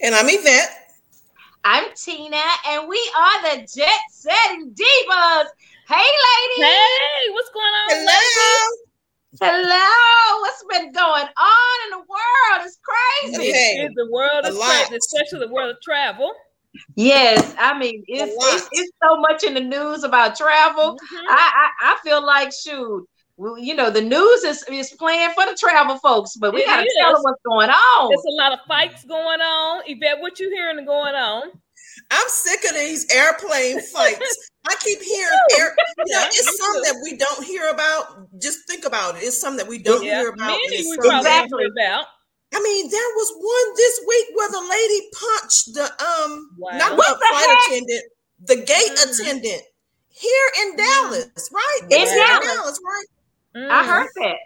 And I'm Yvette. I'm Tina, and we are the Jet Setting Divas. Hey, ladies. Hey, what's going on? Hello. Ladies? Hello. What's been going on in the world? It's crazy. Okay. The world is crazy, especially the world of travel. Yes, I mean it's, it's, it's so much in the news about travel. Mm-hmm. I, I I feel like shoot, you know the news is is playing for the travel folks, but we gotta tell them what's going on. There's a lot of fights going on. Yvette, what you hearing going on? I'm sick of these airplane fights. I keep hearing air, you know, it's something that we don't hear about. Just think about it. It's something that we don't yeah, hear about. Many we probably about. I mean, there was one this week where the lady punched the um wow. not what the flight heck? attendant, the gate mm. attendant here in mm. Dallas, right? In Dallas. Dallas, right? Mm. I heard that.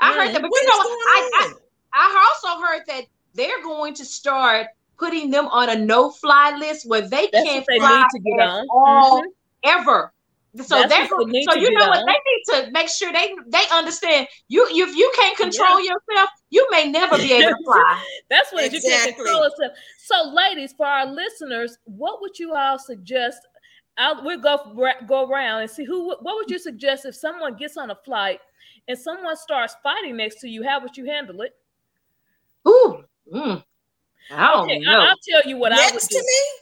I heard that, but what you know, I, I I also heard that they're going to start putting them on a no-fly list where they That's can't they fly to get on. all mm-hmm. ever. So That's they're they so you know what on. they need to make sure they they understand you, you if you can't control yeah. yourself, you may never be able to fly. That's what exactly. you can't control yourself. So, ladies, for our listeners, what would you all suggest? I'll, we'll go go around and see who. What would you suggest if someone gets on a flight and someone starts fighting next to you? How would you handle it? Ooh, mm. I don't okay, know. I'll tell you what next I would do. to me.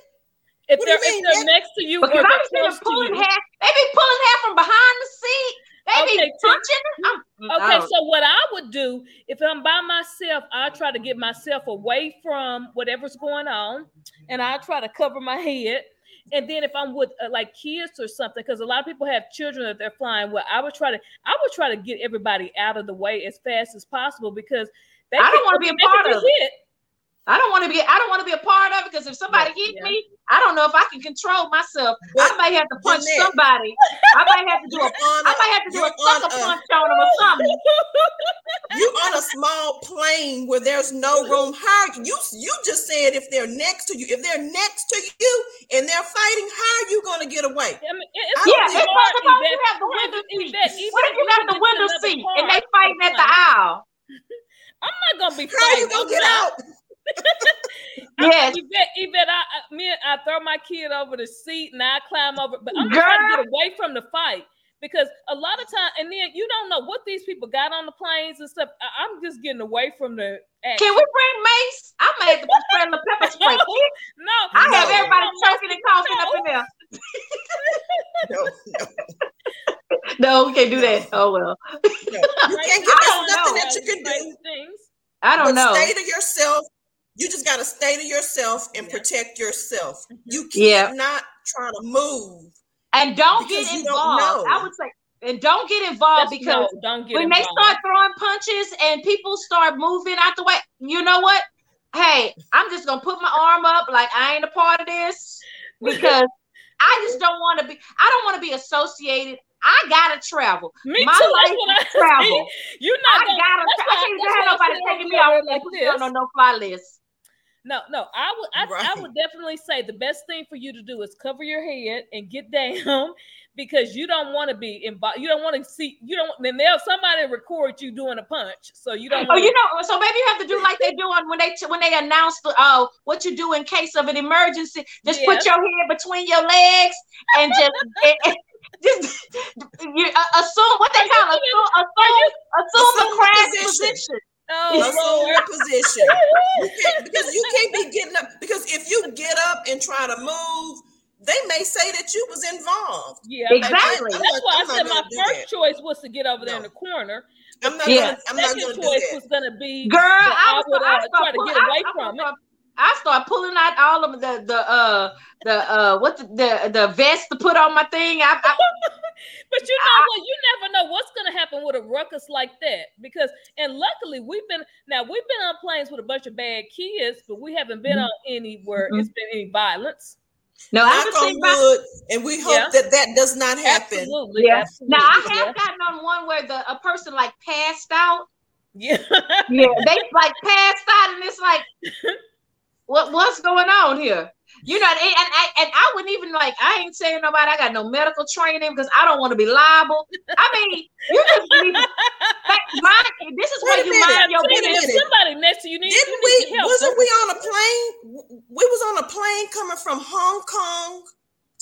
If they're, if they're next to you, because I'm seeing pulling hair. They be pulling hair from behind the seat. They okay, be punching. okay, oh. so what I would do if I'm by myself, I try to get myself away from whatever's going on, and I try to cover my head. And then if I'm with uh, like kids or something, because a lot of people have children that they're flying with, I would try to I would try to get everybody out of the way as fast as possible because they I don't want to be a part of it. I don't want to be. I don't want to be a part of it because if somebody yeah, hit yeah. me, I don't know if I can control myself. But I might have to punch somebody. I might have to do a. I might have to do a sucker punch on them or something. You on a small plane where there's no room. How you you just said if they're next to you, if they're next to you and they're fighting, how are you going to get away? I mean, it's yeah, it's possible you have the window seat. What if you have the window seat and they fighting at the aisle? I'm not gonna be. How are you gonna get out? yes. Yvette, Yvette, I, I, me, I throw my kid over the seat and I climb over, but I'm trying to get away from the fight because a lot of time, and then you don't know what these people got on the planes and stuff. I, am just getting away from the. Action. Can we bring mace? I made the spray the pepper spray. no, no, I no, have everybody no, choking and coughing no. up in there. no, no. no, we can't do that. Oh well. No, you can't get nothing know. that you can do. Things. I don't but know. Stay to yourself you just got to stay to yourself and protect yourself. Mm-hmm. You can't yeah. not try to move. And don't get involved. Don't I would say, and don't get involved That's because no, don't get when involved. they start throwing punches and people start moving out the way, you know what? Hey, I'm just gonna put my arm up like I ain't a part of this because I just don't want to be. I don't want to be associated. I gotta travel. Me My too. Life is travel. You're not. I gonna, gotta. I can't have nobody taking me off like this. on no fly list. No, no, I would I, right. I, would definitely say the best thing for you to do is cover your head and get down because you don't want to be involved. You don't want to see you don't then they'll somebody record you doing a punch. So you don't Oh, you know, so maybe you have to do like they do on when they when they announce the oh what you do in case of an emergency. Just yes. put your head between your legs and just and, just you uh, assume what they call assume assume, assume, assume the crash position. position. Oh, Lord. your position. You because you can't be getting up. Because if you get up and try to move, they may say that you was involved. Yeah, exactly. That's I'm why I said my first that. choice was to get over there no. in the corner. I'm not. Yeah. Gonna, I'm second not choice was going to be. Girl, I, I would uh, try to get away from it. I start pulling out all of the the uh the uh what the the, the vest to put on my thing. I, I but you know I, what? You never know what's gonna happen with a ruckus like that because and luckily we've been now we've been on planes with a bunch of bad kids, but we haven't been mm-hmm. on any where mm-hmm. it's been any violence. No, I on wood, and we hope yeah. that that does not happen. Absolutely. Yeah. Absolutely. Now I have yeah. gotten on one where the a person like passed out. Yeah. yeah, they like passed out, and it's like, what what's going on here? You know, and, and, I, and I wouldn't even like, I ain't saying nobody, I got no medical training because I don't want to be liable. I mean, you just need, like, mind, this is where you mind your business. Somebody next to you need, Didn't you need we, wasn't we on a plane? We was on a plane coming from Hong Kong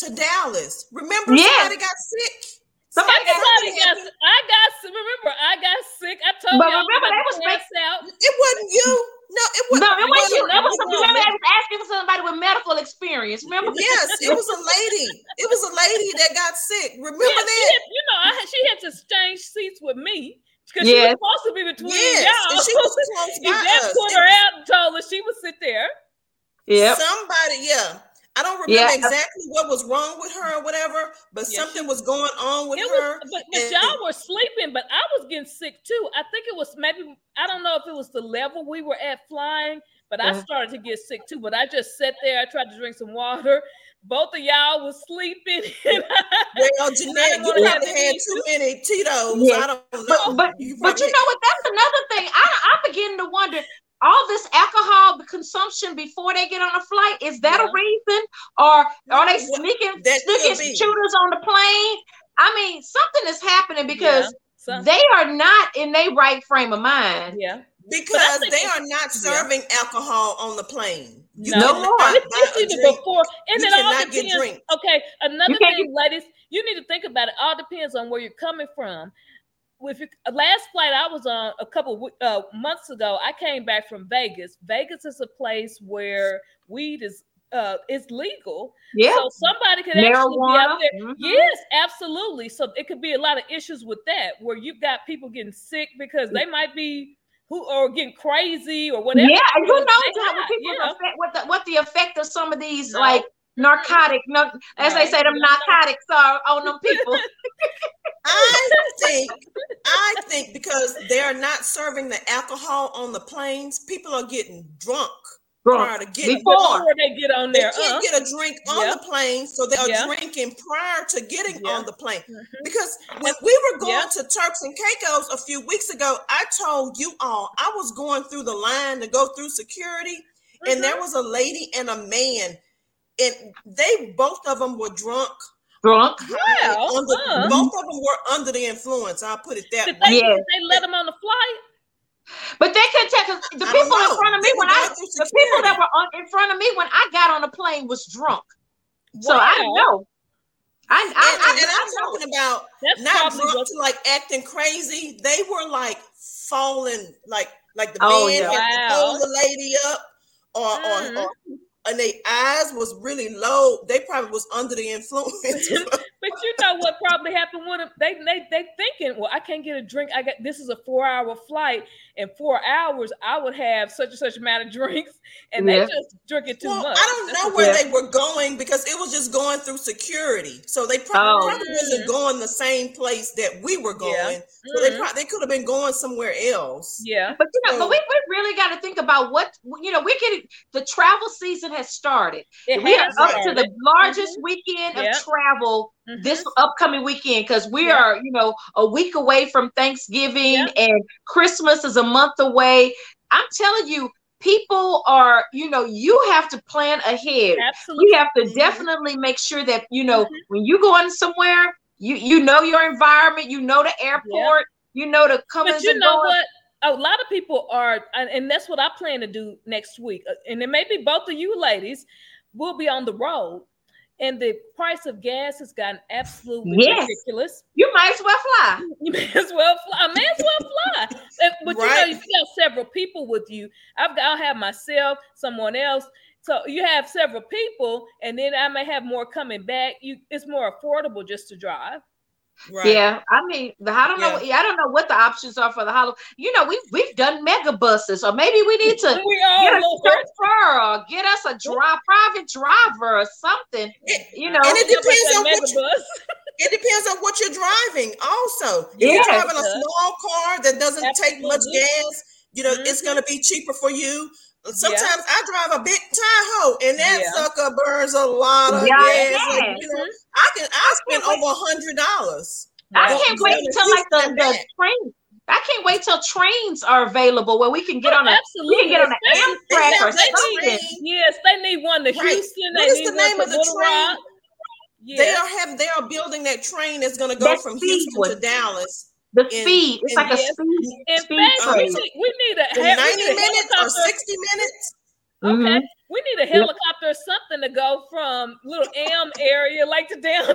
to Dallas. Remember yeah. somebody got sick? Somebody Everybody got, got I got remember I got sick. I told but y'all remember they was out. It wasn't you. No, it was no, it wasn't you. It was, remember, I was asking for somebody with medical experience. Remember? Yes, it was a lady. It was a lady that got sick. Remember yes, that? Had, you know, I had, she had to exchange seats with me because yes. she was supposed to be between yes, y'all. And she was close by us. put her out and told her she would sit there. Yeah. Somebody, yeah. I don't remember yeah. exactly what was wrong with her or whatever, but yeah, something was going on with it her. Was, but, but and, y'all were sleeping, but I was getting sick too. I think it was maybe I don't know if it was the level we were at flying, but I uh-huh. started to get sick too. But I just sat there. I tried to drink some water. Both of y'all was sleeping. well, Jeanette, you probably had too many Tito's. Yeah. I don't know. But, but, you, but you know what? That's another thing. I, I'm beginning to wonder all this alcohol consumption before they get on a flight is that yeah. a reason? Or are they sneaking sneaking shooters on the plane? I mean something is happening because yeah, they are not in their right frame of mind. Yeah. Because they are not serving yeah. alcohol on the plane. You no more. It's before, and you it all depends. Okay, another thing, ladies, you need to think about it. All depends on where you're coming from if you, last flight I was on a couple uh, months ago, I came back from Vegas. Vegas is a place where weed is uh, is legal. Yeah. So somebody could Marijuana. actually be out there. Mm-hmm. Yes, absolutely. So it could be a lot of issues with that, where you've got people getting sick because they might be who or getting crazy or whatever. Yeah, who knows how people you know? affect, what the what the effect of some of these like narcotic, no, as they say, them narcotics are on them people. I think, I think because they are not serving the alcohol on the planes, people are getting drunk. Prior to getting before, before they get on there, they can't uh get a drink on the plane, so they are yeah. drinking prior to getting yeah. on the plane. Mm-hmm. Because when we were going yeah. to Turks and Caicos a few weeks ago, I told you all I was going through the line to go through security, mm-hmm. and there mm-hmm. was a lady and a man and they both of them were drunk. Drunk. Well, under, uh, both of them were under the influence. I'll put it that did way. They, yeah. they let them on the flight. But they could tell because the people in front of me when I the people that were on, in front of me when I got on the plane was drunk. So I know. I, I, and, I, and, and I'm talking about That's not drunk to like acting crazy. They were like falling, like like the oh, man yeah. had wow. to hold the lady up, or, mm. or, or and their eyes was really low. They probably was under the influence. but you know what probably happened them? They they they thinking, well, I can't get a drink. I got this is a four hour flight. In four hours, I would have such and such amount of drinks, and yeah. they just drink it too well, much. I don't know where they were going because it was just going through security. So they probably, oh. probably wasn't going the same place that we were going. Yeah. So mm-hmm. they probably they could have been going somewhere else. Yeah. But you know, so, but we, we really got to think about what you know, we're getting the travel season has started. It we are up to the largest mm-hmm. weekend yep. of travel mm-hmm. this upcoming weekend because we yep. are, you know, a week away from Thanksgiving yep. and Christmas is a month away. I'm telling you, people are, you know, you have to plan ahead. Absolutely. You have to mm-hmm. definitely make sure that, you know, mm-hmm. when you go on somewhere, you you know your environment, you know the airport, you know the coming. But you know what? a lot of people are, and that's what I plan to do next week. Uh, and it may be both of you ladies will be on the road, and the price of gas has gotten absolutely yes. ridiculous. You might as well fly. You may as well fly. I may as well fly. but right. you know, you got several people with you. I've got, I'll have myself, someone else. So you have several people, and then I may have more coming back. You, it's more affordable just to drive. Right. Yeah, I mean, I don't know. Yeah. I don't know what the options are for the hollow. You know, we've we've done mega buses, or maybe we need to we get a chauffeur or get us a drive, private driver or something. It, you know, and it depends on what you, it depends on what you're driving. Also, if you're driving a small car that doesn't Absolutely. take much gas, you know, mm-hmm. it's going to be cheaper for you. Sometimes yeah. I drive a big Tahoe, and that yeah. sucker burns a lot of yeah, gas. And, you know, I can I spend over a hundred dollars. I can't wait until like the, the train. I can't wait till trains are available where we can get on a Absolutely. we can get on an Amtrak or something. Yes, they need one to right. Houston. What is the name of the train? Yes. They are have they are building that train that's going to go from Houston to Dallas. The in, speed. It's like a speed. In speed fact, we need, we need a, 90 minutes or 60 minutes. Okay. Mm-hmm. We need a helicopter or something to go from little M area like to downtown.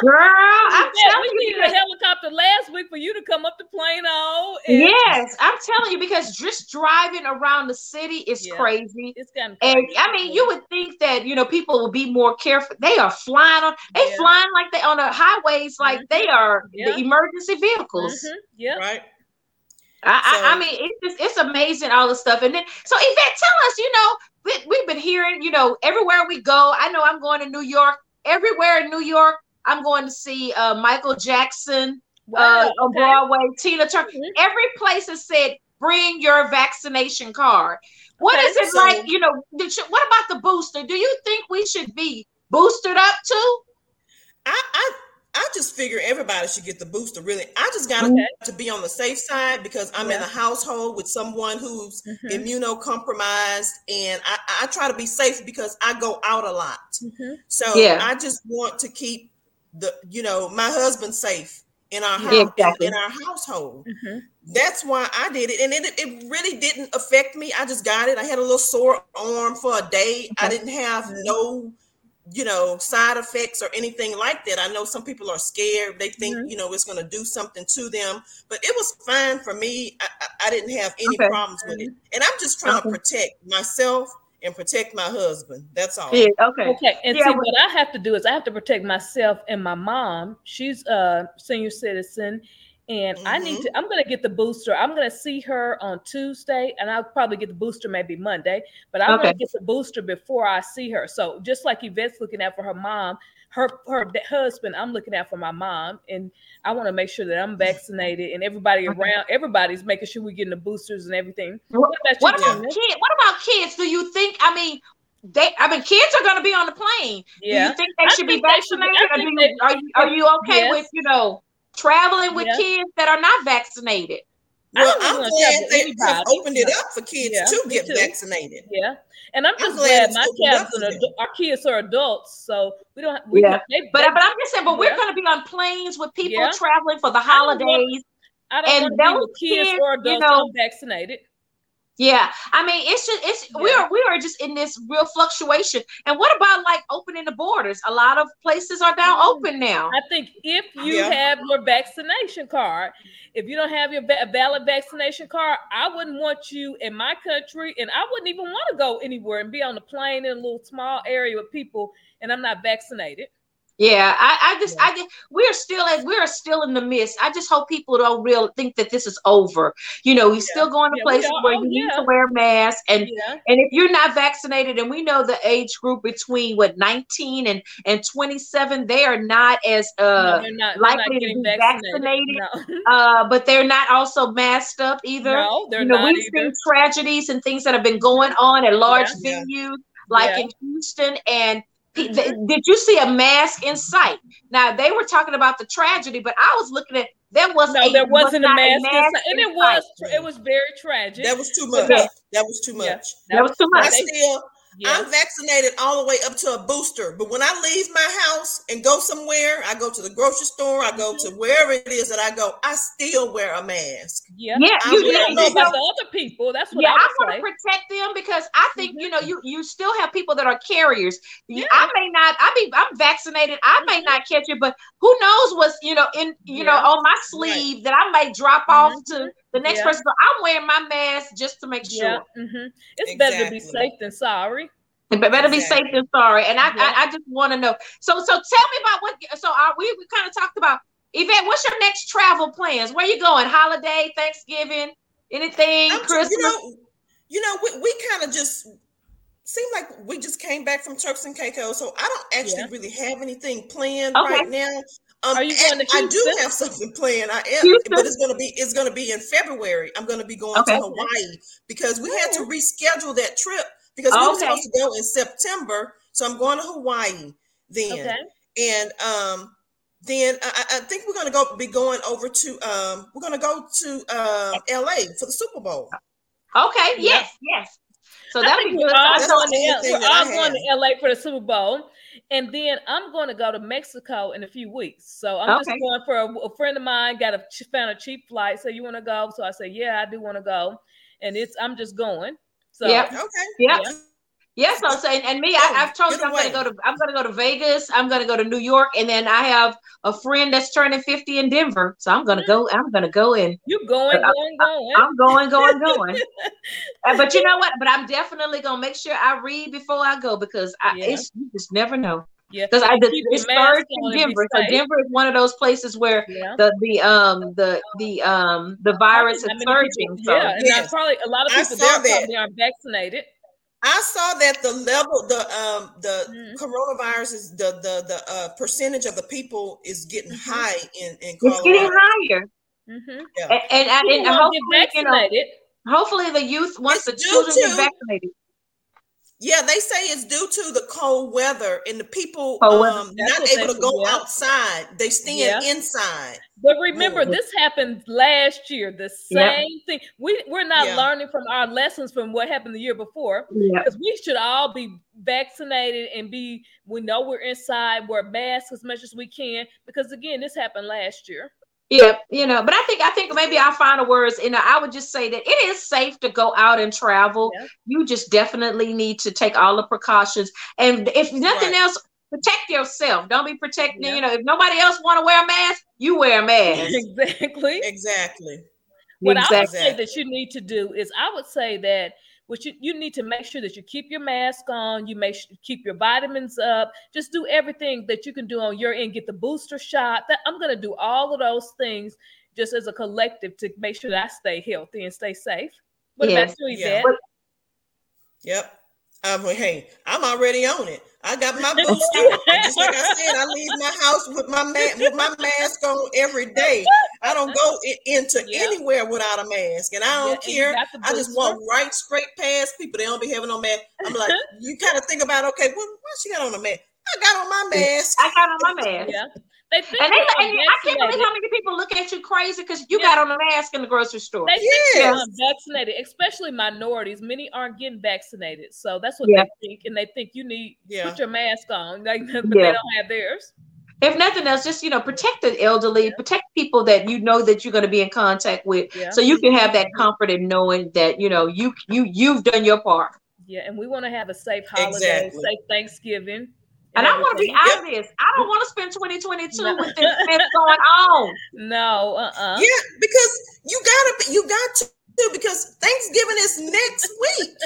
Girl, I'm yeah, telling we you. We needed a helicopter last week for you to come up to Plano. And- yes, I'm telling you because just driving around the city is yeah, crazy. It's kind of crazy. And I mean, you would think that you know people will be more careful. They are flying on. They yeah. flying like they on the highways like mm-hmm. they are the emergency vehicles. Mm-hmm. Yeah. Right. I, so, I, I, mean, it's just, it's amazing all the stuff. And then, so Yvette, tell us, you know, we, we've been hearing, you know, everywhere we go. I know I'm going to New York. Everywhere in New York, I'm going to see uh, Michael Jackson wow, uh, on Broadway, Tina Turner. Mm-hmm. Every place has said, bring your vaccination card. What okay, is it so, like? You know, you, what about the booster? Do you think we should be boosted up too? I, I I just figure everybody should get the booster. Really, I just got okay. to be on the safe side because I'm yeah. in a household with someone who's mm-hmm. immunocompromised, and I, I, try to be safe because I go out a lot. Mm-hmm. So yeah. I just want to keep the you know my husband safe in our house exactly. in, in, our household. Mm-hmm. That's why I did it, and it it really didn't affect me. I just got it. I had a little sore arm for a day. Okay. I didn't have no you know side effects or anything like that. I know some people are scared. They think mm-hmm. you know it's going to do something to them but it was fine for me. I, I didn't have any okay. problems with it. And i'm just trying okay. to protect myself and protect my husband. That's all. Yeah, okay. Okay and yeah, see what i have to do is i have to protect myself and my mom. She's a senior citizen and mm-hmm. I need mm-hmm. to. I'm gonna get the booster. I'm gonna see her on Tuesday, and I'll probably get the booster maybe Monday. But I okay. gonna get the booster before I see her. So just like Yvette's looking out for her mom, her her husband, I'm looking out for my mom, and I want to make sure that I'm vaccinated, and everybody okay. around, everybody's making sure we're getting the boosters and everything. What, about, what about kids? What about kids? Do you think? I mean, they I mean kids are going to be on the plane. Yeah. Do you think they should be vaccinated? Should, are, you, are, you, are you okay yes. with you know traveling with yeah. kids that are not vaccinated. Well, I'm glad they have opened it up for kids yeah, to get too. vaccinated. Yeah, and I'm just I'm glad, glad my kids are adu- our kids are adults, so we don't. We yeah, they, but but I'm just saying, but yeah. we're going to be on planes with people yeah. traveling for the holidays. I don't want, I don't and want to be with kids, kids or adults you know, unvaccinated. Yeah, I mean, it's just it's yeah. we are we are just in this real fluctuation. And what about like opening the borders? A lot of places are now mm. open now. I think if you yeah. have your vaccination card, if you don't have your va- valid vaccination card, I wouldn't want you in my country, and I wouldn't even want to go anywhere and be on the plane in a little small area with people, and I'm not vaccinated. Yeah, I, I just, yeah. I just, we're still as we're still in the midst. I just hope people don't real think that this is over. You know, we yeah. still going to yeah, places where oh, you need to wear masks, and and if you're not vaccinated, and we know the age group between what 19 and and 27, they are not as uh no, not, likely to be vaccinated. vaccinated. No. uh, but they're not also masked up either. No, they're you know, We've either. seen tragedies and things that have been going on at large venues like in Houston and did you see a mask in sight? Now they were talking about the tragedy, but I was looking at there was no, a, there wasn't was a, mask a mask, and it was it was very tragic. That was too much. That was too much. Yeah, that, that was too much. I still I'm vaccinated all the way up to a booster, but when I leave my house and go somewhere, I go to the grocery store, I go to mm-hmm. wherever it is that I go, I still wear a mask. Yeah, yeah. I you, don't know about the other people. That's what yeah, I, I want to protect them because I think mm-hmm. you know you you still have people that are carriers. Yeah. I may not. I be I'm vaccinated. I mm-hmm. may not catch it, but who knows what's you know in you yeah. know on my sleeve right. that I may drop mm-hmm. off to the next yeah. person. I'm wearing my mask just to make sure. Yeah. Mm-hmm. It's exactly. better to be safe than sorry. But better exactly. be safe than sorry. And I, yeah. I, I, just want to know. So, so tell me about what. So, are we we kind of talked about Yvette, what's your next travel plans? Where you going? Holiday, Thanksgiving, anything, I'm, Christmas? You know, you know, we, we kind of just seem like we just came back from Turks and Caicos, so I don't actually yeah. really have anything planned okay. right now. Um, Are you going to I do have something planned. I am, Houston? but it's gonna be it's gonna be in February. I'm gonna be going okay. to Hawaii because we had to reschedule that trip because we were supposed to go in September. So I'm going to Hawaii then, okay. and um, then I, I, think we're gonna go be going over to um, we're gonna go to um, LA for the Super Bowl. Okay. Yes. Yes. So that'll be good. We're all, going to, we're all going to LA for the Super Bowl. And then I'm going to go to Mexico in a few weeks. So I'm okay. just going for a, a, friend of mine got a found a cheap flight. So you want to go? So I say, yeah, I do want to go. And it's I'm just going. So yeah, okay, yeah. yeah. Yes, I'm saying, and me, I, have told you I'm going to go to I'm going to go to Vegas. I'm going to go to New York, and then I have a friend that's turning 50 in Denver. So I'm going to go. I'm going to go in. You going, going, going? I'm going, going, going. but you know what? But I'm definitely going to make sure I read before I go because I yeah. you just never know. Yeah, because I it's surged in Denver. So Denver is one of those places where yeah. the the um the the um the virus is surging. so, yeah, and yes. probably a lot of people there probably are vaccinated. I saw that the level, the um, the mm-hmm. coronavirus is the the the uh, percentage of the people is getting mm-hmm. high in in Colorado. It's getting higher. Mm-hmm. Yeah. And, and, and, and hopefully, you know, hopefully the youth once it's the children get vaccinated. Yeah, they say it's due to the cold weather and the people um, not able to go yeah. outside. They stand yeah. inside. But remember, this happened last year. The same thing. We we're not learning from our lessons from what happened the year before. Because we should all be vaccinated and be. We know we're inside. Wear masks as much as we can. Because again, this happened last year. Yeah, you know, but I think I think maybe our final words, you know, I would just say that it is safe to go out and travel. Yeah. You just definitely need to take all the precautions, and if nothing right. else, protect yourself. Don't be protecting. Yeah. You know, if nobody else want to wear a mask, you wear a mask. exactly. Exactly. What exactly. I would say that you need to do is, I would say that which you, you need to make sure that you keep your mask on, you make sure keep your vitamins up, just do everything that you can do on your end, get the booster shot. That I'm gonna do all of those things just as a collective to make sure that I stay healthy and stay safe. What yeah. about you, yeah. Yep. Um, hey, I'm already on it. I got my booster. Just like I said, I leave my house with my ma- with my mask on every day. I don't go in- into yeah. anywhere without a mask, and I don't yeah, care. I just walk right straight past people. They don't be having no mask. I'm like, you kind of think about, okay, well, why she got on a mask? I got on my mask. I got on my mask. yeah. They think and, they, and I can't believe how many people look at you crazy because you yeah. got on a mask in the grocery store. They yes. think vaccinated, especially minorities. Many aren't getting vaccinated, so that's what yeah. they think, and they think you need yeah. put your mask on, like, but they don't have theirs. If nothing else, just you know, protect the elderly, protect people that you know that you're going to be in contact with, so you can have that comfort in knowing that you know you you you've done your part. Yeah, and we want to have a safe holiday, exactly. safe Thanksgiving. And I want to be out of this. I don't want to spend 2022 no. with this mess going on. No, uh-uh. Yeah, because you gotta you got to because Thanksgiving is next week.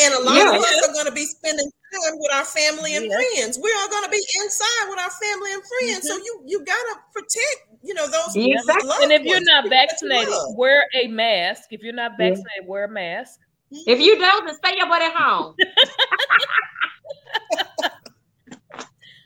and a lot yeah. of us are gonna be spending time with our family and yeah. friends. We are gonna be inside with our family and friends. Mm-hmm. So you you gotta protect, you know, those yeah. And if you're not vaccinated, wear a mask. If you're not vaccinated, wear a mask. If you don't, then stay your butt at home.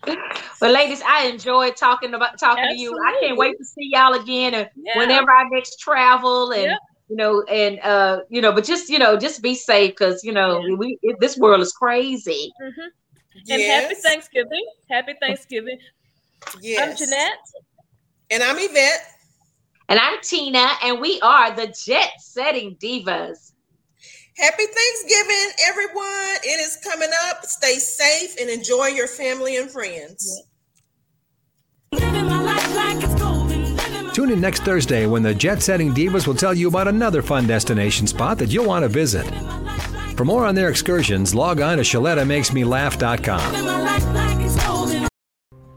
But ladies, I enjoyed talking about talking Absolutely. to you. I can't wait to see y'all again and yeah. whenever I next travel and yep. you know and uh you know but just you know just be safe because you know yeah. we it, this world is crazy. Mm-hmm. Yes. And happy Thanksgiving. Happy Thanksgiving. Yes. I'm Jeanette. And I'm Yvette. And I'm Tina, and we are the Jet Setting Divas. Happy Thanksgiving, everyone. It is coming up. Stay safe and enjoy your family and friends. Tune in next Thursday when the Jet Setting Divas will tell you about another fun destination spot that you'll want to visit. For more on their excursions, log on to ShalettaMakesMeLaugh.com.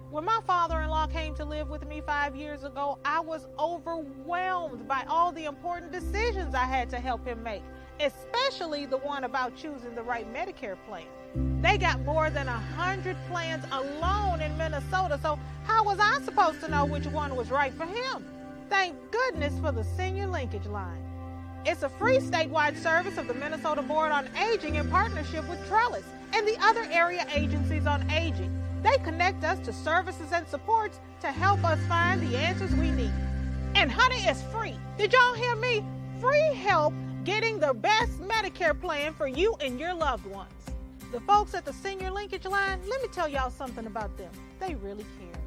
When my father in law came to live with me five years ago, ago, I was overwhelmed by all the important decisions I had to help him make, especially the one about choosing the right Medicare plan. They got more than a hundred plans alone in Minnesota, so how was I supposed to know which one was right for him? Thank goodness for the senior linkage line. It's a free statewide service of the Minnesota Board on Aging in partnership with Trellis and the other area agencies on aging. They connect us to services and supports to help us find the answers we need. And honey, it's free. Did y'all hear me? Free help getting the best Medicare plan for you and your loved ones. The folks at the Senior Linkage Line, let me tell y'all something about them. They really care.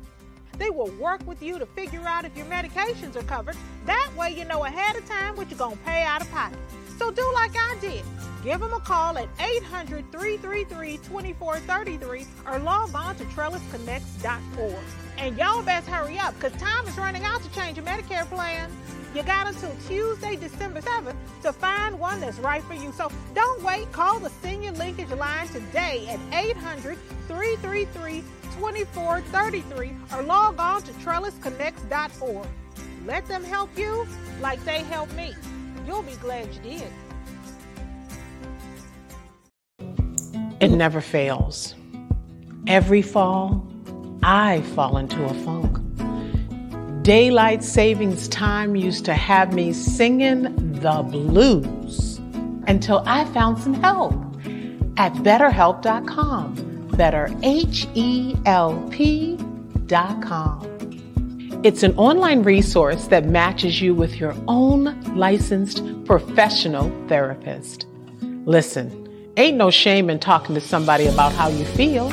They will work with you to figure out if your medications are covered. That way you know ahead of time what you're going to pay out of pocket. So do like I did. Give them a call at 800 333 2433 or log on to trellisconnects.org. And y'all best hurry up because time is running out to change your Medicare plan. You got until Tuesday, December 7th to find one that's right for you. So don't wait. Call the Senior Linkage Line today at 800 333 2433 or log on to trellisconnects.org. Let them help you like they helped me. You'll be glad you did. It never fails. Every fall, I fall into a funk. Daylight savings time used to have me singing the blues until I found some help at betterhelp.com. Better H E L P.com. It's an online resource that matches you with your own licensed professional therapist. Listen, ain't no shame in talking to somebody about how you feel.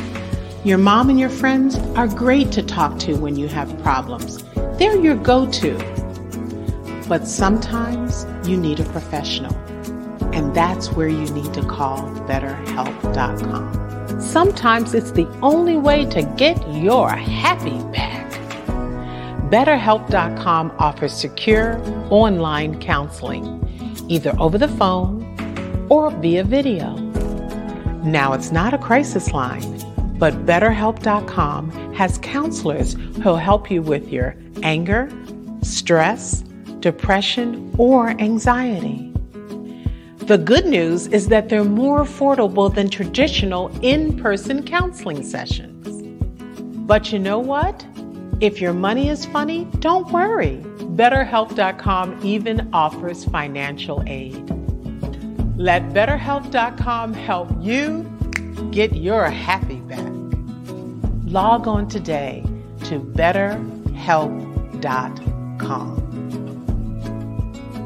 Your mom and your friends are great to talk to when you have problems. They're your go to. But sometimes you need a professional, and that's where you need to call BetterHelp.com. Sometimes it's the only way to get your happy back. BetterHelp.com offers secure online counseling, either over the phone or via video. Now, it's not a crisis line, but BetterHelp.com has counselors who'll help you with your anger, stress, depression, or anxiety. The good news is that they're more affordable than traditional in person counseling sessions. But you know what? If your money is funny, don't worry. BetterHelp.com even offers financial aid. Let BetterHelp.com help you get your happy back. Log on today to BetterHelp.com.